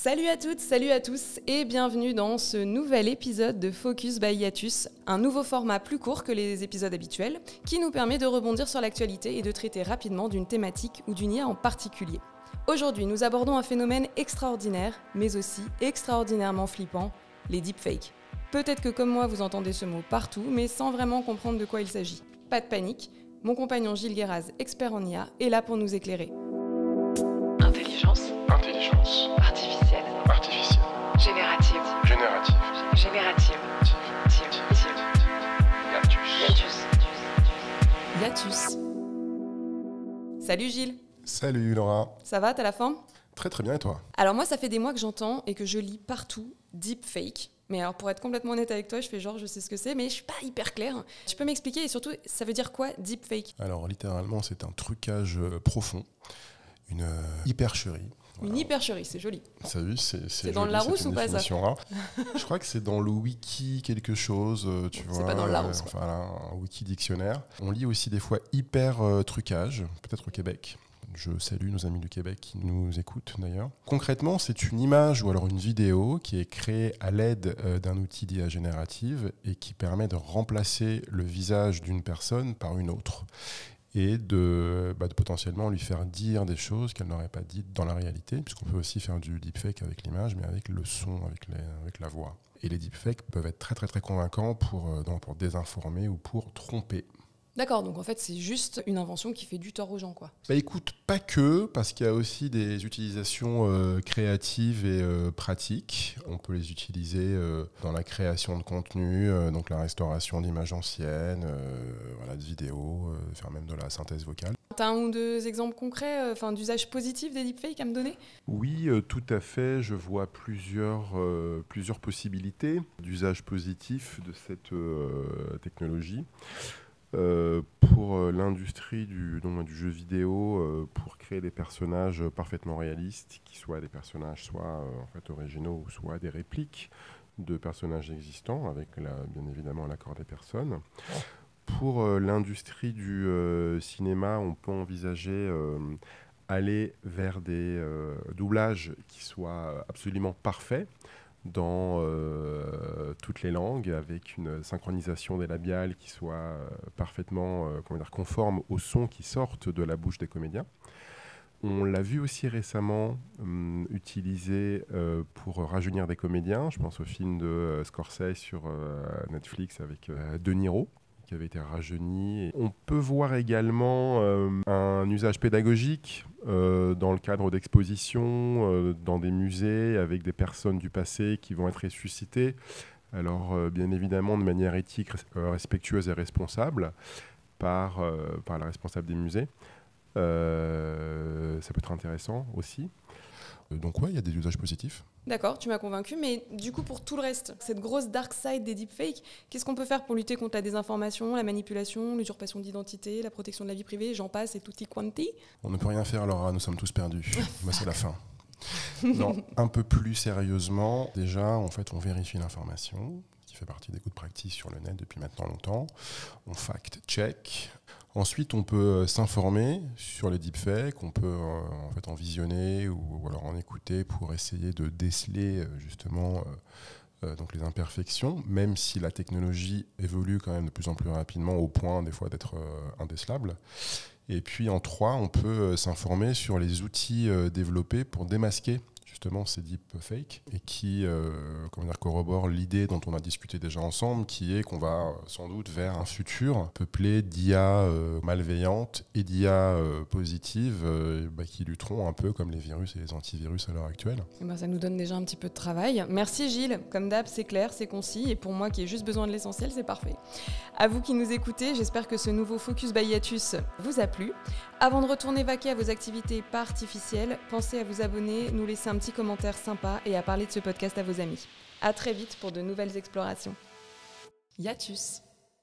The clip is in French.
Salut à toutes, salut à tous et bienvenue dans ce nouvel épisode de Focus by Yatus, un nouveau format plus court que les épisodes habituels qui nous permet de rebondir sur l'actualité et de traiter rapidement d'une thématique ou d'une IA en particulier. Aujourd'hui, nous abordons un phénomène extraordinaire, mais aussi extraordinairement flippant, les deepfakes. Peut-être que comme moi, vous entendez ce mot partout, mais sans vraiment comprendre de quoi il s'agit. Pas de panique, mon compagnon Gilles Guéraz, expert en IA, est là pour nous éclairer. Artificielle. artificielle. Générative. Générative. Générative. Hiatus. Yatus. Salut Gilles, Salut Laura. ça va, t'as la forme? Très très bien et toi? Alors moi, ça fait des mois que j'entends et que je lis partout deepfake. Mais alors pour être complètement honnête avec toi, je fais genre je sais ce que c'est, mais je suis pas hyper claire. Tu peux m'expliquer et surtout, ça veut dire quoi deepfake? Alors littéralement c'est un trucage euh, profond, une euh, Une hypercherie, c'est joli. Ça vu, c'est C'est dans le Larousse c'est ou pas, ça. Je crois que c'est dans le wiki quelque chose, euh, tu C'est vois. pas dans le Larousse, euh. Enfin là, un wiki dictionnaire. On lit aussi des fois hyper euh, trucage, peut-être au Québec. Je salue nos amis du Québec qui nous écoutent d'ailleurs. Concrètement, c'est une image ou alors une vidéo qui est créée à l'aide euh, d'un outil d'IA générative et qui permet de remplacer le visage d'une personne par une autre et de, bah, de potentiellement lui faire dire des choses qu'elle n'aurait pas dites dans la réalité, puisqu'on peut aussi faire du deepfake avec l'image, mais avec le son, avec, la voix. Et les deepfakes peuvent être très très très convaincants pour, euh, désinformer ou pour tromper. D'accord, donc en fait c'est juste une invention qui fait du tort aux gens, quoi. Bah écoute, pas que, parce qu'il y a aussi des utilisations euh, créatives et euh, pratiques. On peut les utiliser euh, dans la création de contenu, euh, donc la restauration d'images anciennes, euh, voilà, de vidéos, euh, faire même de la synthèse vocale. T'as un ou deux exemples concrets, euh, enfin d'usage positif des deepfakes à me donner? Oui, euh, tout à fait. Je vois plusieurs, euh, plusieurs possibilités d'usage positif de cette euh, technologie. Euh, pour euh, l'industrie du, du jeu vidéo, euh, pour créer des personnages parfaitement réalistes, qui soient des personnages soit en fait originaux ou soit des répliques de personnages existants, avec bien évidemment l'accord des personnes. Pour l'industrie du cinéma, on peut envisager aller vers des doublages qui soient absolument parfaits dans euh, toutes les langues, avec une synchronisation des labiales qui soit euh, parfaitement euh, comment dire, conforme aux sons qui sortent de la bouche des comédiens. On l'a vu aussi récemment hum, utilisé pour rajeunir des comédiens. Je pense au film de Scorsese sur Netflix avec De Niro qui avait été rajeuni. On peut voir également euh, un usage pédagogique euh, dans le cadre d'expositions, euh, dans des musées, avec des personnes du passé qui vont être ressuscitées. Alors, bien évidemment, de manière éthique, res- respectueuse et responsable par, par la responsable des musées. Ça peut être intéressant aussi. Euh, Donc, ouais, il y a des usages positifs. D'accord, tu m'as convaincu, mais du coup pour tout le reste, cette grosse dark side des deepfakes, qu'est-ce qu'on peut faire pour lutter contre la désinformation, la manipulation, l'usurpation d'identité, la protection de la vie privée, j'en passe et tutti quanti? On ne peut rien faire, Laura, nous sommes tous perdus. Moi, c'est la fin. Non, un peu plus sérieusement, déjà, en fait, on vérifie l'information, fait partie des de practice sur le net depuis maintenant longtemps. On fact-check. Ensuite, on peut euh, s'informer sur les deepfakes, on peut euh, en fait en visionner ou, alors en écouter pour essayer de déceler euh, justement donc les imperfections, même si la technologie évolue quand même de plus en plus rapidement au point des fois d'être indécelable. Et puis en trois, on peut s'informer sur les outils développés pour démasquer justement ces deepfakes et qui euh, comment dire, corroborent l'idée dont on a discuté déjà ensemble, qui est qu'on va euh, sans doute vers un futur peuplé d'IA euh, malveillantes et d'IA euh, positives euh, bah, qui lutteront un peu comme les virus et les antivirus à l'heure actuelle. Eh ben, ça nous donne déjà un petit peu de travail. Merci Gilles, comme d'hab c'est clair, c'est concis, et pour moi qui ai juste besoin de l'essentiel, c'est parfait. À vous qui nous écoutez, j'espère que ce nouveau Focus by Yatus vous a plu. Avant de retourner vaquer à vos activités pas artificielles, pensez à vous abonner, nous laisser un petit commentaire sympa et à parler de ce podcast à vos amis. À très vite pour de nouvelles explorations. Yatus